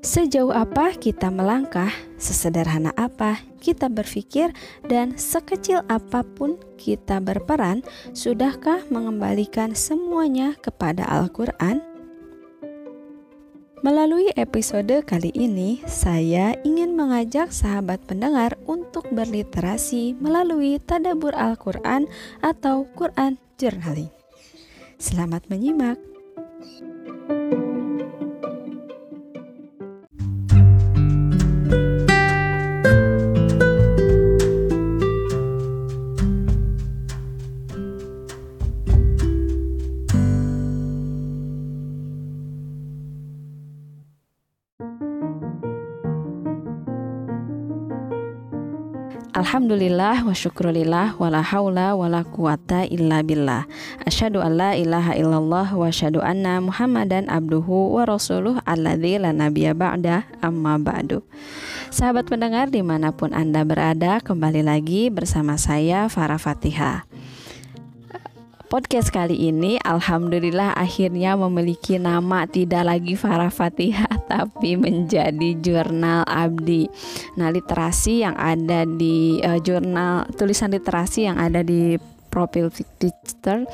Sejauh apa kita melangkah, sesederhana apa kita berpikir, dan sekecil apa pun kita berperan, sudahkah mengembalikan semuanya kepada Al-Quran? Melalui episode kali ini, saya ingin mengajak sahabat pendengar untuk berliterasi melalui Tadabur Al-Quran atau Quran Journaling. Selamat menyimak! Alhamdulillah wa syukrulillah wa la hawla wa la quwata illa billah. Asyhadu an la ilaha illallah wa asyhadu anna muhammadan abduhu wa rasuluh alladzi la nabiyya ba'da amma ba'du. Sahabat pendengar di mana pun Anda berada kembali lagi bersama saya Farah Fatihah Podcast kali ini alhamdulillah akhirnya memiliki nama tidak lagi Farah Fatihah tapi menjadi jurnal Abdi. Nah, literasi yang ada di uh, jurnal tulisan literasi yang ada di profil Twitter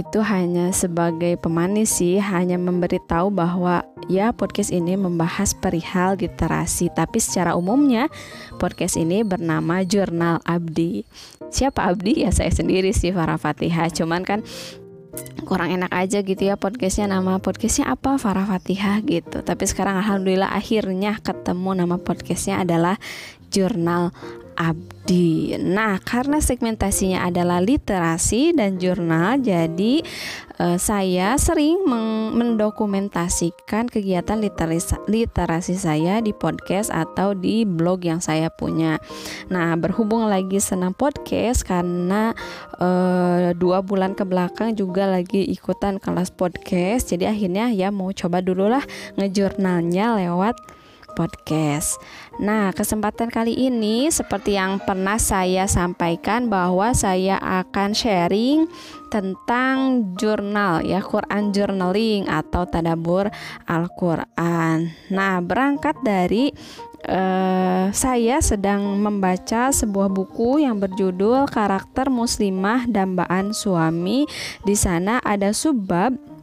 itu hanya sebagai pemanis sih, hanya memberitahu bahwa ya podcast ini membahas perihal literasi, tapi secara umumnya podcast ini bernama Jurnal Abdi. Siapa Abdi? Ya saya sendiri sih Farah Fatihah. Cuman kan kurang enak aja gitu ya podcastnya nama podcastnya apa Farah Fatihah gitu tapi sekarang alhamdulillah akhirnya ketemu nama podcastnya adalah Jurnal Abdi. Nah, karena segmentasinya adalah literasi dan jurnal, jadi uh, saya sering mendokumentasikan kegiatan literasi, literasi saya di podcast atau di blog yang saya punya. Nah, berhubung lagi senang podcast karena uh, dua bulan ke belakang juga lagi ikutan kelas podcast, jadi akhirnya ya mau coba dulu lah ngejurnalnya lewat podcast. Nah, kesempatan kali ini seperti yang pernah saya sampaikan bahwa saya akan sharing tentang jurnal ya Quran journaling atau tadabur Al-Qur'an. Nah, berangkat dari uh, saya sedang membaca sebuah buku yang berjudul Karakter Muslimah Dambaan Suami. Di sana ada subbab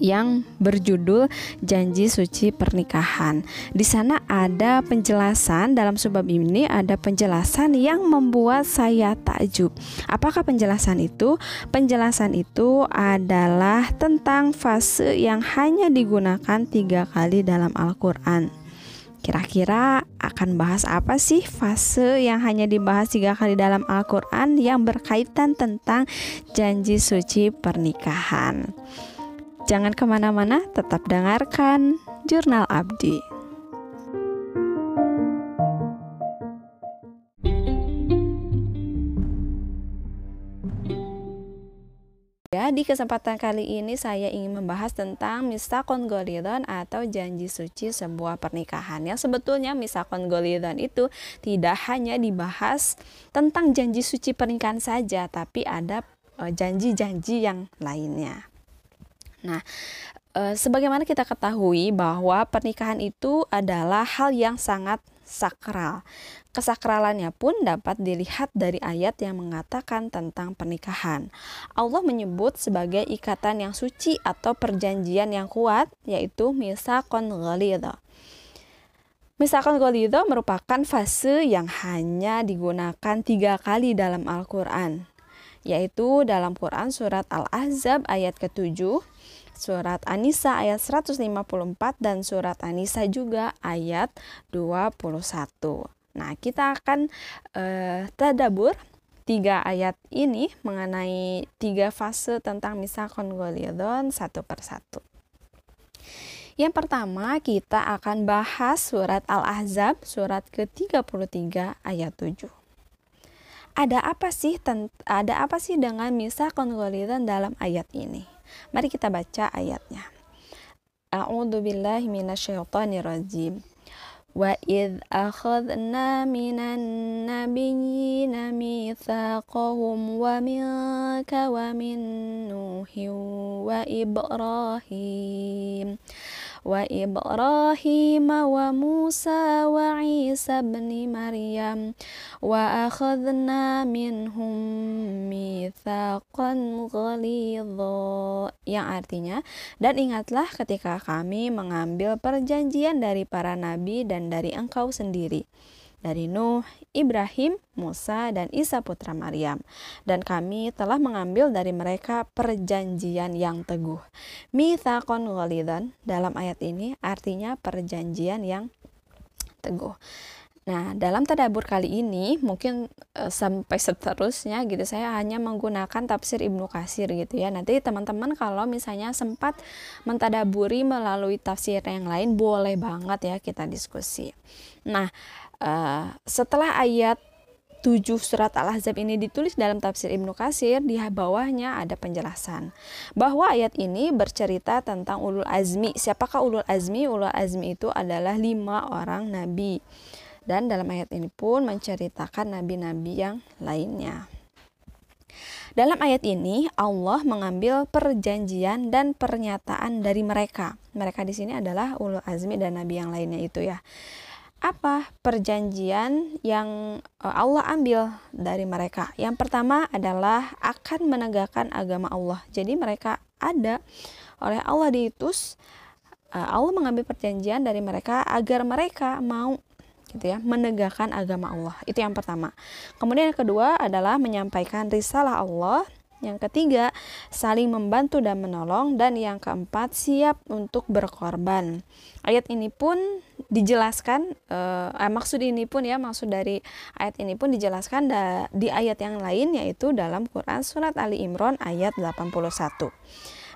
yang berjudul Janji Suci Pernikahan. Di sana ada penjelasan dalam sebab ini ada penjelasan yang membuat saya takjub. Apakah penjelasan itu? Penjelasan itu adalah tentang fase yang hanya digunakan tiga kali dalam Al-Quran. Kira-kira akan bahas apa sih fase yang hanya dibahas tiga kali dalam Al-Quran yang berkaitan tentang janji suci pernikahan? Jangan ke mana-mana, tetap dengarkan Jurnal Abdi. Ya, di kesempatan kali ini saya ingin membahas tentang misakon golidon atau janji suci sebuah pernikahan. Yang sebetulnya misakon golidon itu tidak hanya dibahas tentang janji suci pernikahan saja, tapi ada eh, janji-janji yang lainnya. Nah, e, sebagaimana kita ketahui bahwa pernikahan itu adalah hal yang sangat sakral. Kesakralannya pun dapat dilihat dari ayat yang mengatakan tentang pernikahan. Allah menyebut sebagai ikatan yang suci atau perjanjian yang kuat, yaitu misakon ghalidha. Misakon ghalidha merupakan fase yang hanya digunakan tiga kali dalam Al-Quran, yaitu dalam Quran surat Al-Ahzab ayat ke-7, surat Anisa ayat 154 dan surat Anisa juga ayat 21. Nah, kita akan uh, tadabur tiga ayat ini mengenai tiga fase tentang misakon golidon satu persatu. Yang pertama, kita akan bahas surat Al-Ahzab, surat ke-33 ayat 7. Ada apa sih ada apa sih dengan misakon golidon dalam ayat ini? Mari kita baca ayatnya. A'udzu billahi minasyaitonir rajim. Wa idh akhadna minan nabiyyina mitsaqahum wa minka وإبراهيم وموسى وعيسى بن مريم وأخذنا منهم ميثاقا غليظا akhadna yang artinya dan ingatlah ketika kami mengambil perjanjian dari para nabi dan dari engkau sendiri dari Nuh, Ibrahim, Musa, dan Isa putra Maryam. Dan kami telah mengambil dari mereka perjanjian yang teguh. Mithaqon ghalidan dalam ayat ini artinya perjanjian yang teguh. Nah, dalam tadabur kali ini mungkin e, sampai seterusnya gitu saya hanya menggunakan tafsir Ibnu Kasir gitu ya. Nanti teman-teman kalau misalnya sempat mentadaburi melalui tafsir yang lain boleh banget ya kita diskusi. Nah, uh, setelah ayat 7 surat Al-Ahzab ini ditulis dalam tafsir Ibnu Kasir, di bawahnya ada penjelasan bahwa ayat ini bercerita tentang ulul azmi. Siapakah ulul azmi? Ulul azmi itu adalah lima orang nabi. Dan dalam ayat ini pun menceritakan nabi-nabi yang lainnya. Dalam ayat ini Allah mengambil perjanjian dan pernyataan dari mereka. Mereka di sini adalah ulul azmi dan nabi yang lainnya itu ya apa perjanjian yang eh, Allah ambil dari mereka? Yang pertama adalah akan menegakkan agama Allah. Jadi mereka ada oleh Allah diutus eh, Allah mengambil perjanjian dari mereka agar mereka mau gitu ya menegakkan agama Allah. Itu yang pertama. Kemudian yang kedua adalah menyampaikan risalah Allah yang ketiga, saling membantu dan menolong. Dan yang keempat, siap untuk berkorban. Ayat ini pun dijelaskan, eh, eh, maksud ini pun ya, maksud dari ayat ini pun dijelaskan da, di ayat yang lain, yaitu dalam Quran Surat Ali Imran ayat 81.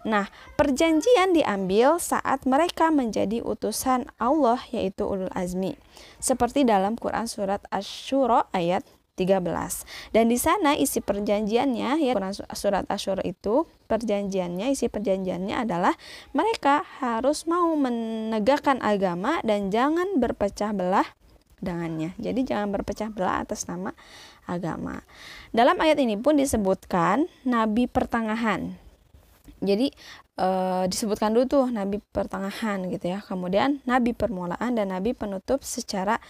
Nah, perjanjian diambil saat mereka menjadi utusan Allah yaitu ulul azmi. Seperti dalam Quran surat Asy-Syura ayat 13. Dan di sana isi perjanjiannya ya surat Asyura itu perjanjiannya isi perjanjiannya adalah mereka harus mau menegakkan agama dan jangan berpecah belah dengannya. Jadi jangan berpecah belah atas nama agama. Dalam ayat ini pun disebutkan nabi pertengahan. Jadi e, disebutkan dulu tuh nabi pertengahan gitu ya. Kemudian nabi permulaan dan nabi penutup secara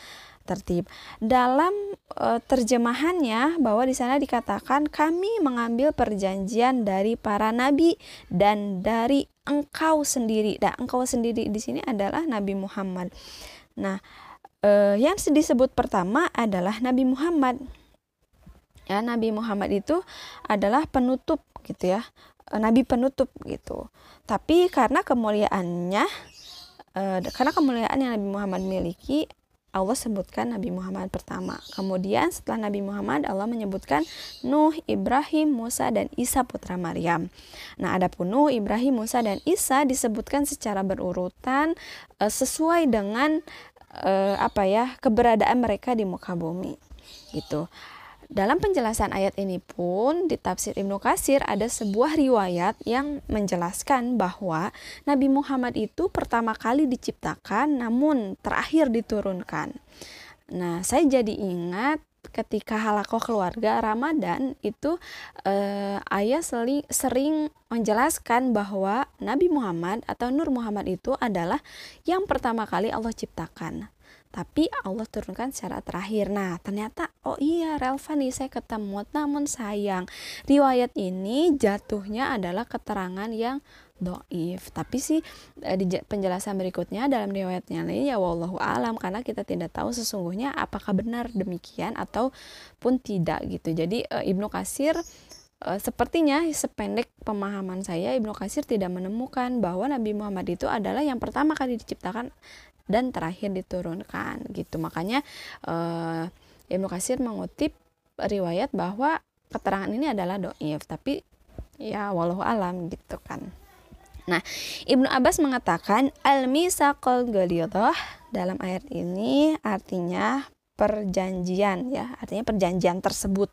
tertib. Dalam e, terjemahannya bahwa di sana dikatakan kami mengambil perjanjian dari para nabi dan dari engkau sendiri. Nah, engkau sendiri di sini adalah Nabi Muhammad. Nah, e, yang disebut pertama adalah Nabi Muhammad. Ya, Nabi Muhammad itu adalah penutup gitu ya. E, nabi penutup gitu. Tapi karena kemuliaannya karena kemuliaan yang Nabi Muhammad miliki Allah sebutkan Nabi Muhammad pertama. Kemudian setelah Nabi Muhammad Allah menyebutkan Nuh, Ibrahim, Musa dan Isa putra Maryam. Nah, adapun Nuh, Ibrahim, Musa dan Isa disebutkan secara berurutan e, sesuai dengan e, apa ya keberadaan mereka di muka bumi. Gitu. Dalam penjelasan ayat ini pun di tafsir Ibnu Kasir ada sebuah riwayat yang menjelaskan bahwa Nabi Muhammad itu pertama kali diciptakan namun terakhir diturunkan. Nah, saya jadi ingat ketika halakoh keluarga Ramadan itu eh, ayah sering, sering menjelaskan bahwa Nabi Muhammad atau Nur Muhammad itu adalah yang pertama kali Allah ciptakan tapi Allah turunkan secara terakhir. Nah, ternyata oh iya relevan nih saya ketemu. Namun sayang, riwayat ini jatuhnya adalah keterangan yang doif. Tapi sih eh, di penjelasan berikutnya dalam riwayatnya lain ya wallahu alam karena kita tidak tahu sesungguhnya apakah benar demikian atau pun tidak gitu. Jadi eh, Ibnu Kasir eh, sepertinya sependek pemahaman saya Ibnu Kasir tidak menemukan bahwa Nabi Muhammad itu adalah yang pertama kali diciptakan dan terakhir diturunkan gitu makanya uh, Ibnu Kasir mengutip riwayat bahwa keterangan ini adalah doif tapi ya walau alam gitu kan Nah, Ibnu Abbas mengatakan al-misaqal ghalidhah dalam ayat ini artinya perjanjian ya, artinya perjanjian tersebut.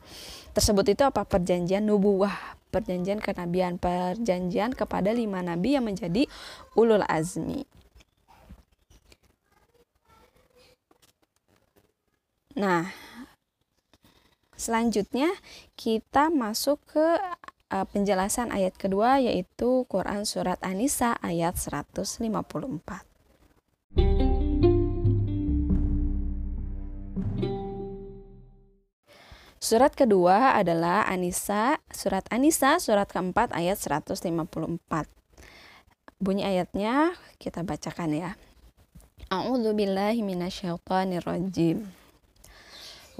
Tersebut itu apa? Perjanjian nubuah, perjanjian kenabian, perjanjian kepada lima nabi yang menjadi ulul azmi. Nah, selanjutnya kita masuk ke uh, penjelasan ayat kedua yaitu Quran surat An-Nisa ayat 154. Surat kedua adalah Anisa, surat Anisa, surat keempat ayat 154. Bunyi ayatnya kita bacakan ya. A'udzu.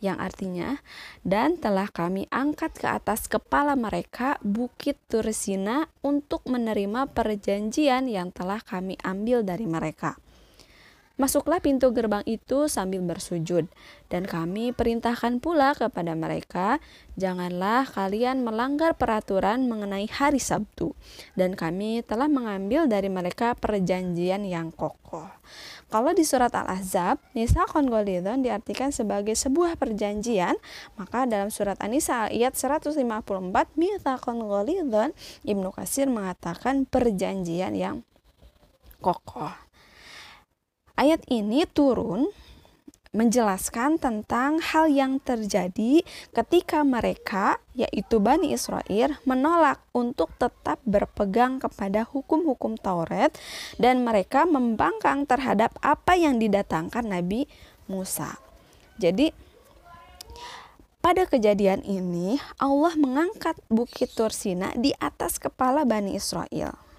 Yang artinya dan telah kami angkat ke atas kepala mereka bukit Tursina untuk menerima perjanjian yang telah kami ambil dari mereka. Masuklah pintu gerbang itu sambil bersujud, dan kami perintahkan pula kepada mereka, "Janganlah kalian melanggar peraturan mengenai hari Sabtu." Dan kami telah mengambil dari mereka perjanjian yang kokoh. Kalau di surat Al-Ahzab, Nisa Golidon diartikan sebagai sebuah perjanjian, maka dalam surat An-Nisa ayat 154, Mithaqon Golidon, Ibnu Kasir mengatakan perjanjian yang kokoh. Ayat ini turun menjelaskan tentang hal yang terjadi ketika mereka, yaitu Bani Israel, menolak untuk tetap berpegang kepada hukum-hukum Taurat dan mereka membangkang terhadap apa yang didatangkan Nabi Musa. Jadi, pada kejadian ini, Allah mengangkat bukit Tursina di atas kepala Bani Israel.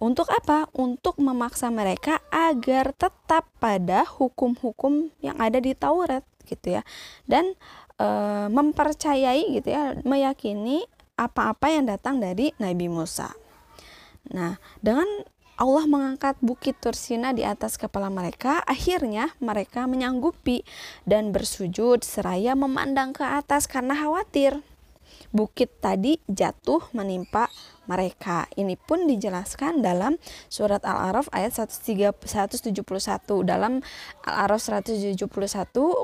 Untuk apa? Untuk memaksa mereka agar tetap pada hukum-hukum yang ada di Taurat gitu ya. Dan e, mempercayai gitu ya, meyakini apa-apa yang datang dari Nabi Musa. Nah, dengan Allah mengangkat bukit Tursina di atas kepala mereka, akhirnya mereka menyanggupi dan bersujud seraya memandang ke atas karena khawatir bukit tadi jatuh menimpa mereka. Ini pun dijelaskan dalam surat Al-Araf ayat 171. Dalam Al-Araf 171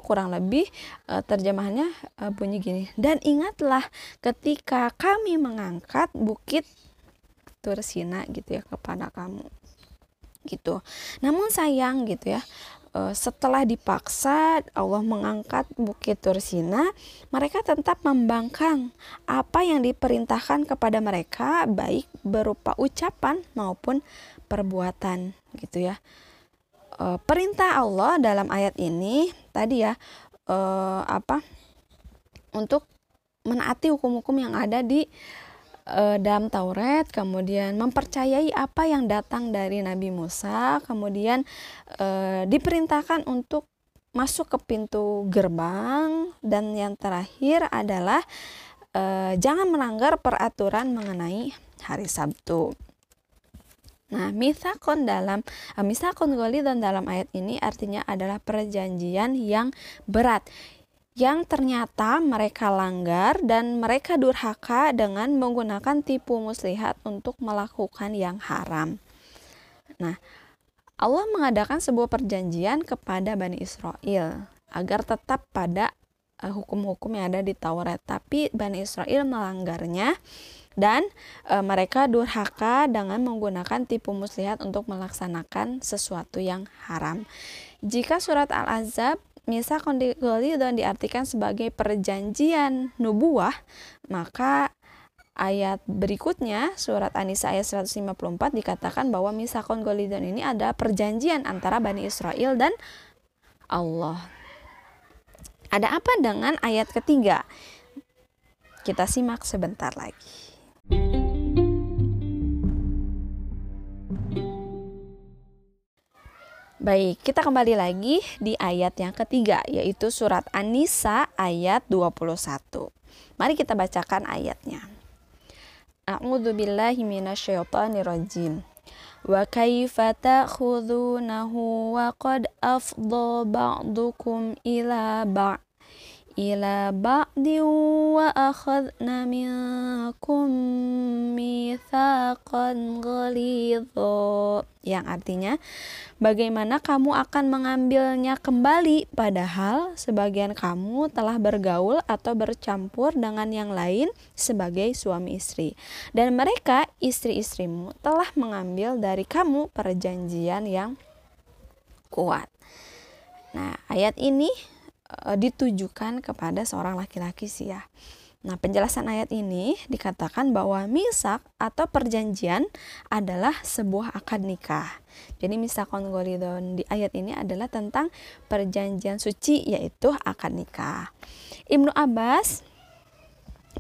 kurang lebih e, terjemahannya e, bunyi gini. Dan ingatlah ketika kami mengangkat bukit Tursina gitu ya kepada kamu gitu. Namun sayang gitu ya, Eh, setelah dipaksa Allah mengangkat bukit Tursina, mereka tetap membangkang apa yang diperintahkan kepada mereka baik berupa ucapan maupun perbuatan gitu ya. E, perintah Allah dalam ayat ini tadi ya e, apa untuk menaati hukum-hukum yang ada di uh, dalam Taurat, kemudian mempercayai apa yang datang dari Nabi Musa, kemudian uh, diperintahkan untuk masuk ke pintu gerbang dan yang terakhir adalah uh, jangan melanggar peraturan mengenai hari Sabtu. Nah, misakon dalam misakon dan dalam ayat ini artinya adalah perjanjian yang berat yang ternyata mereka langgar dan mereka durhaka dengan menggunakan tipu muslihat untuk melakukan yang haram. Nah, Allah mengadakan sebuah perjanjian kepada Bani Israel agar tetap pada uh, hukum-hukum yang ada di Taurat, tapi Bani Israel melanggarnya dan e, mereka durhaka dengan menggunakan tipu muslihat untuk melaksanakan sesuatu yang haram. Jika surat Al-Azab Misa dan diartikan sebagai perjanjian nubuah, maka ayat berikutnya surat An-Nisa ayat 154 dikatakan bahwa misakon golidon ini ada perjanjian antara Bani Israel dan Allah. Ada apa dengan ayat ketiga? Kita simak sebentar lagi. Baik, kita kembali lagi di ayat yang ketiga, yaitu surat An-Nisa ayat 21. Mari kita bacakan ayatnya. A'udzu billahi minasyaitonir rajim. Wa kaifa ta'khudhunahu wa qad afdha ba'dukum ila ba' ila ba'din wa akhadna minkum mithaqan yang artinya bagaimana kamu akan mengambilnya kembali? Padahal sebagian kamu telah bergaul atau bercampur dengan yang lain sebagai suami istri. Dan mereka istri-istrimu telah mengambil dari kamu perjanjian yang kuat. Nah ayat ini e, ditujukan kepada seorang laki-laki sih ya. Nah, penjelasan ayat ini dikatakan bahwa misak atau perjanjian adalah sebuah akad nikah. Jadi misakon golidon di ayat ini adalah tentang perjanjian suci yaitu akad nikah. Ibnu Abbas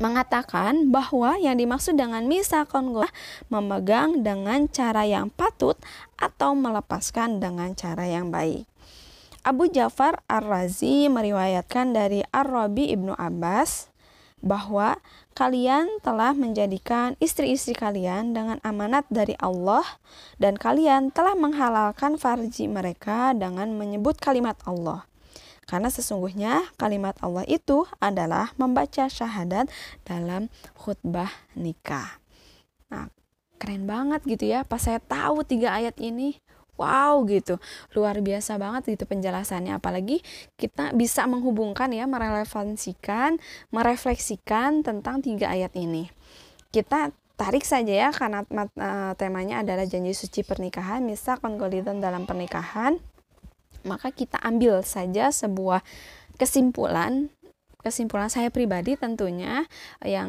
mengatakan bahwa yang dimaksud dengan misakon golidon memegang dengan cara yang patut atau melepaskan dengan cara yang baik. Abu Ja'far Ar-Razi meriwayatkan dari Ar-Rabi Ibnu Abbas bahwa kalian telah menjadikan istri-istri kalian dengan amanat dari Allah dan kalian telah menghalalkan farji mereka dengan menyebut kalimat Allah. Karena sesungguhnya kalimat Allah itu adalah membaca syahadat dalam khutbah nikah. Nah, keren banget gitu ya pas saya tahu tiga ayat ini wow gitu. Luar biasa banget gitu penjelasannya. Apalagi kita bisa menghubungkan ya merelevansikan merefleksikan tentang tiga ayat ini. Kita tarik saja ya karena uh, temanya adalah janji suci pernikahan misal kongoliton dalam pernikahan. Maka kita ambil saja sebuah kesimpulan kesimpulan saya pribadi tentunya yang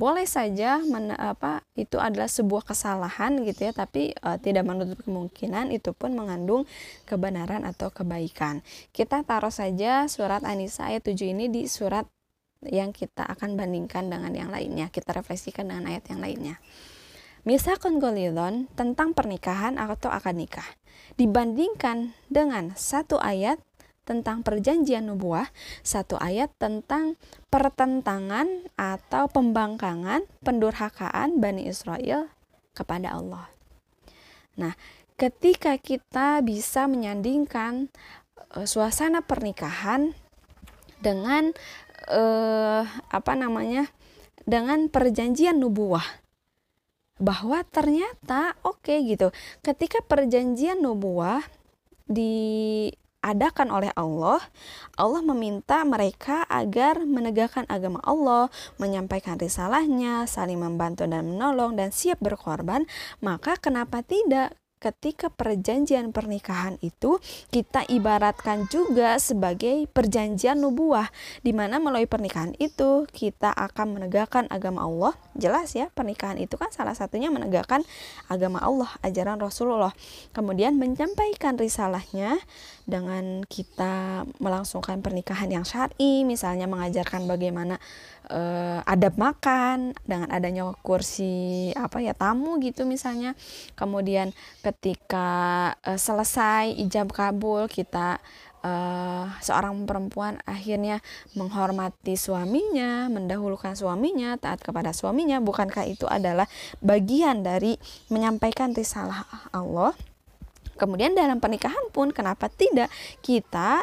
boleh saja men, apa itu adalah sebuah kesalahan gitu ya tapi uh, tidak menutup kemungkinan itu pun mengandung kebenaran atau kebaikan. Kita taruh saja surat Anisa ayat 7 ini di surat yang kita akan bandingkan dengan yang lainnya. Kita refleksikan dengan ayat yang lainnya. Misakun golidon tentang pernikahan atau akad nikah dibandingkan dengan satu ayat tentang perjanjian nubuah, satu ayat tentang pertentangan atau pembangkangan, pendurhakaan Bani Israel kepada Allah. Nah, ketika kita bisa menyandingkan uh, suasana pernikahan dengan uh, apa namanya? dengan perjanjian nubuah bahwa ternyata oke okay, gitu. Ketika perjanjian nubuah di diadakan oleh Allah, Allah meminta mereka agar menegakkan agama Allah, menyampaikan risalahnya, saling membantu dan menolong, dan siap berkorban, maka kenapa tidak ketika perjanjian pernikahan itu kita ibaratkan juga sebagai perjanjian nubuah di mana melalui pernikahan itu kita akan menegakkan agama Allah. Jelas ya pernikahan itu kan salah satunya menegakkan agama Allah ajaran Rasulullah. Kemudian menyampaikan risalahnya dengan kita melangsungkan pernikahan yang syar'i misalnya mengajarkan bagaimana uh, adab makan dengan adanya kursi apa ya tamu gitu misalnya. Kemudian ketika uh, selesai ijab kabul kita uh, seorang perempuan akhirnya menghormati suaminya mendahulukan suaminya taat kepada suaminya bukankah itu adalah bagian dari menyampaikan risalah Allah? Kemudian dalam pernikahan pun kenapa tidak kita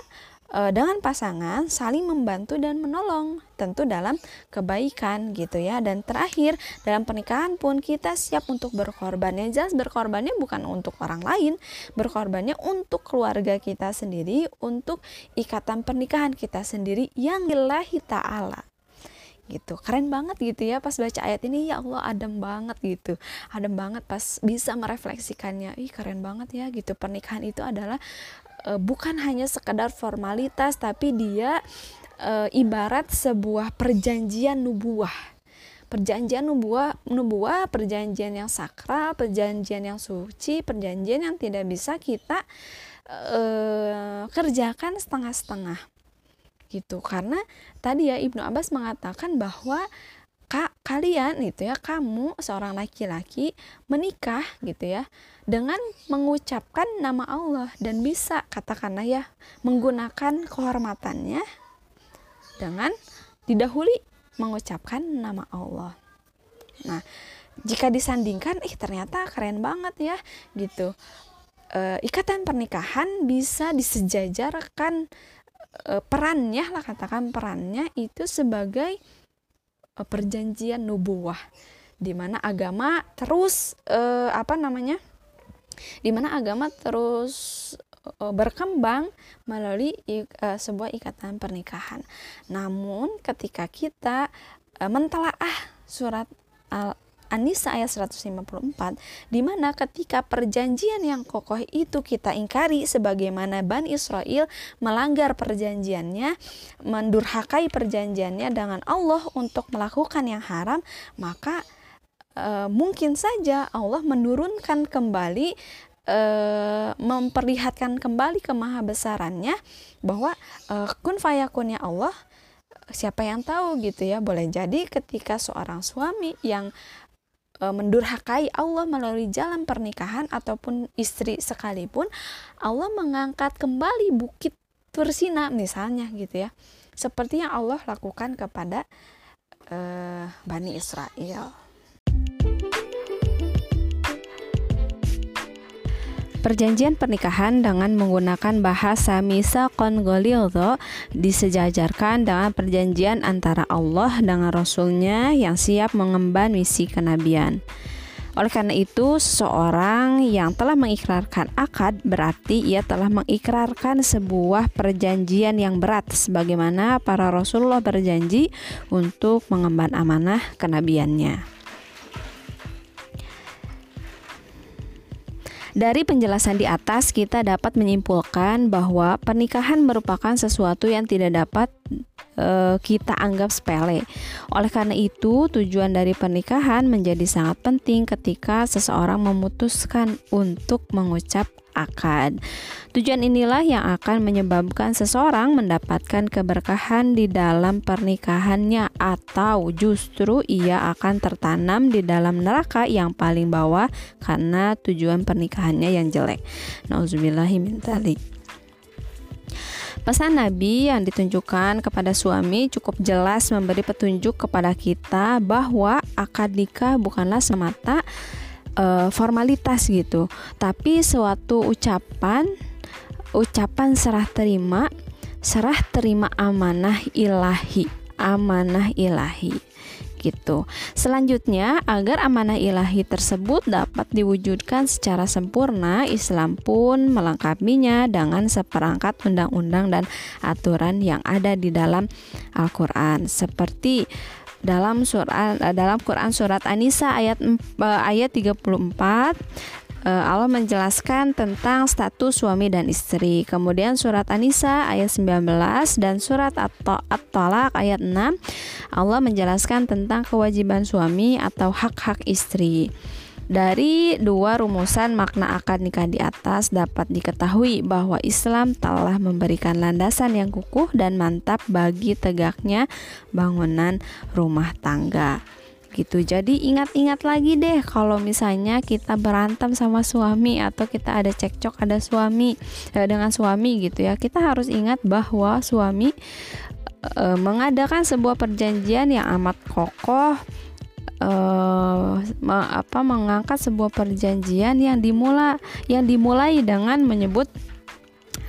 dengan pasangan saling membantu dan menolong tentu dalam kebaikan gitu ya. Dan terakhir dalam pernikahan pun kita siap untuk berkorban. Ya jelas berkorbannya bukan untuk orang lain berkorbannya untuk keluarga kita sendiri untuk ikatan pernikahan kita sendiri yang lillahi ta'ala. Gitu keren banget gitu ya pas baca ayat ini. Ya Allah adem banget gitu. Adem banget pas bisa merefleksikannya. Ih keren banget ya gitu. Pernikahan itu adalah uh, bukan hanya sekedar formalitas tapi dia uh, ibarat sebuah perjanjian nubuah. Perjanjian nubuah nubuah perjanjian yang sakral perjanjian yang suci perjanjian yang tidak bisa kita uh, kerjakan setengah-setengah. Gitu. Karena tadi ya Ibnu Abbas mengatakan bahwa kak kalian itu ya kamu seorang laki-laki menikah gitu ya dengan mengucapkan nama Allah dan bisa katakanlah ya menggunakan kehormatannya dengan didahului mengucapkan nama Allah. Nah, jika disandingkan, ih ternyata keren banget ya gitu. E, ikatan pernikahan bisa disejajarkan e, perannya lah katakan perannya itu sebagai perjanjian nubuah di mana agama terus e, apa namanya di mana agama terus e, berkembang melalui e, sebuah ikatan pernikahan. Namun ketika kita e, mentelaah surat Al An-Nisa ayat 154 di mana ketika perjanjian yang kokoh itu kita ingkari sebagaimana Bani Israel melanggar perjanjiannya mendurhakai perjanjiannya dengan Allah untuk melakukan yang haram maka e, mungkin saja Allah menurunkan kembali e, memperlihatkan kembali kemahabesarannya bahwa e, kun fayakunnya Allah siapa yang tahu gitu ya boleh jadi ketika seorang suami yang e, mendurhakai Allah melalui jalan pernikahan ataupun istri sekalipun Allah mengangkat kembali bukit Tursina misalnya gitu ya. Seperti yang Allah lakukan kepada e, Bani Israel Perjanjian pernikahan dengan menggunakan bahasa misa kongolildo disejajarkan dengan perjanjian antara Allah dengan Rasulnya yang siap mengemban misi kenabian. Oleh karena itu, seseorang yang telah mengikrarkan akad berarti ia telah mengikrarkan sebuah perjanjian yang berat sebagaimana para Rasulullah berjanji untuk mengemban amanah kenabiannya. Dari penjelasan di atas, kita dapat menyimpulkan bahwa pernikahan merupakan sesuatu yang tidak dapat e, kita anggap sepele. Oleh karena itu, tujuan dari pernikahan menjadi sangat penting ketika seseorang memutuskan untuk mengucap akad. Tujuan inilah yang akan menyebabkan seseorang mendapatkan keberkahan di dalam pernikahannya atau justru ia akan tertanam di dalam neraka yang paling bawah karena tujuan pernikahannya yang jelek. Nauzubillahiminzalik. Pesan Nabi yang ditunjukkan kepada suami cukup jelas memberi petunjuk kepada kita bahwa akad nikah bukanlah semata uh, formalitas gitu tapi suatu ucapan ucapan serah terima serah terima amanah ilahi amanah ilahi gitu. Selanjutnya, agar amanah ilahi tersebut dapat diwujudkan secara sempurna, Islam pun melengkapinya dengan seperangkat undang-undang dan aturan yang ada di dalam Al-Qur'an seperti dalam surat eh, dalam Quran surat An-Nisa ayat eh, ayat 34 eh, Allah menjelaskan tentang status suami dan istri. Kemudian surat An-Nisa ayat 19 dan surat At-Talaq ayat 6 Allah menjelaskan tentang kewajiban suami atau hak-hak istri. Dari dua rumusan makna akad nikah di atas dapat diketahui bahwa Islam telah memberikan landasan yang kukuh dan mantap bagi tegaknya bangunan rumah tangga gitu. Jadi ingat-ingat lagi deh kalau misalnya kita berantem sama suami atau kita ada cekcok ada suami eh, dengan suami gitu ya. Kita harus ingat bahwa suami eh, mengadakan sebuah perjanjian yang amat kokoh uh, apa mengangkat sebuah perjanjian yang dimulai yang dimulai dengan menyebut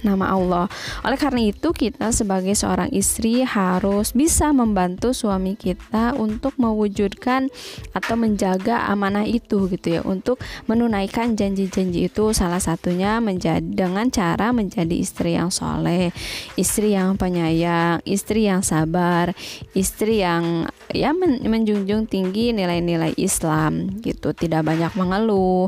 nama Allah. Oleh karena itu, kita sebagai seorang istri harus bisa membantu suami kita untuk mewujudkan atau menjaga amanah itu gitu ya, untuk menunaikan janji-janji itu salah satunya menjadi dengan cara menjadi istri yang soleh, istri yang penyayang, istri yang sabar, istri yang ya menjunjung tinggi nilai-nilai Islam gitu, tidak banyak mengeluh,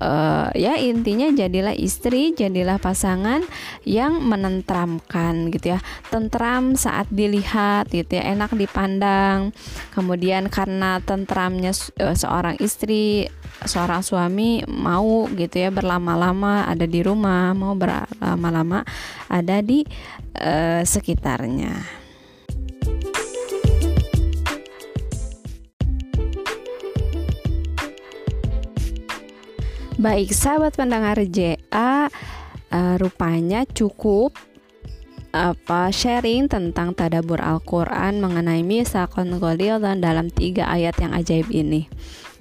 uh, ya intinya jadilah istri, jadilah pasangan yang menentramkan gitu ya. Tentram saat dilihat gitu ya, enak dipandang. Kemudian karena tentramnya uh, seorang istri, seorang suami mau gitu ya berlama-lama ada di rumah, mau berlama-lama ada di uh, sekitarnya. Baik, sahabat pendengar JA, uh, eh, rupanya cukup apa sharing tentang tadabur Al-Quran mengenai misakon godil dan dalam tiga ayat yang ajaib ini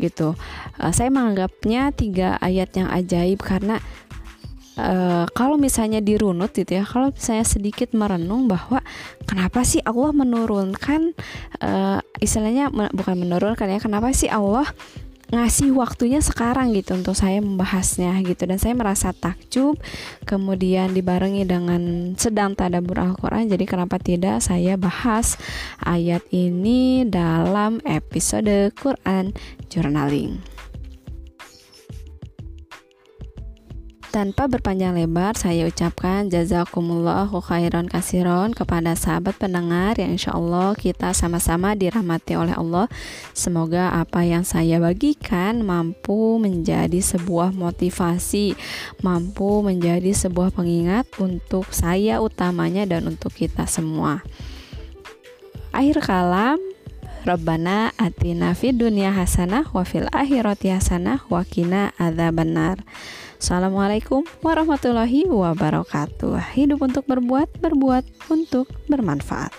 gitu. Uh, saya menganggapnya tiga ayat yang ajaib karena uh, kalau misalnya dirunut gitu ya kalau saya sedikit merenung bahwa kenapa sih Allah menurunkan uh, istilahnya bukan menurunkan ya kenapa sih Allah ngasih waktunya sekarang gitu untuk saya membahasnya gitu. Dan saya merasa takjub kemudian dibarengi dengan sedang tadabur Al-Qur'an. Jadi kenapa tidak saya bahas ayat ini dalam episode Quran Journaling Tanpa berpanjang lebar, saya ucapkan jazakumullahu khairan kasiron kepada sahabat pendengar yang insya Allah kita sama-sama dirahmati oleh Allah. Semoga apa yang saya bagikan mampu menjadi sebuah motivasi, mampu menjadi sebuah pengingat untuk saya utamanya dan untuk kita semua. Akhir kalam, Rabbana atina fid dunya hasanah wa fil akhirati hasanah wa qina adzabannar. Assalamualaikum warahmatullahi wabarakatuh. Hidup untuk berbuat, berbuat untuk bermanfaat.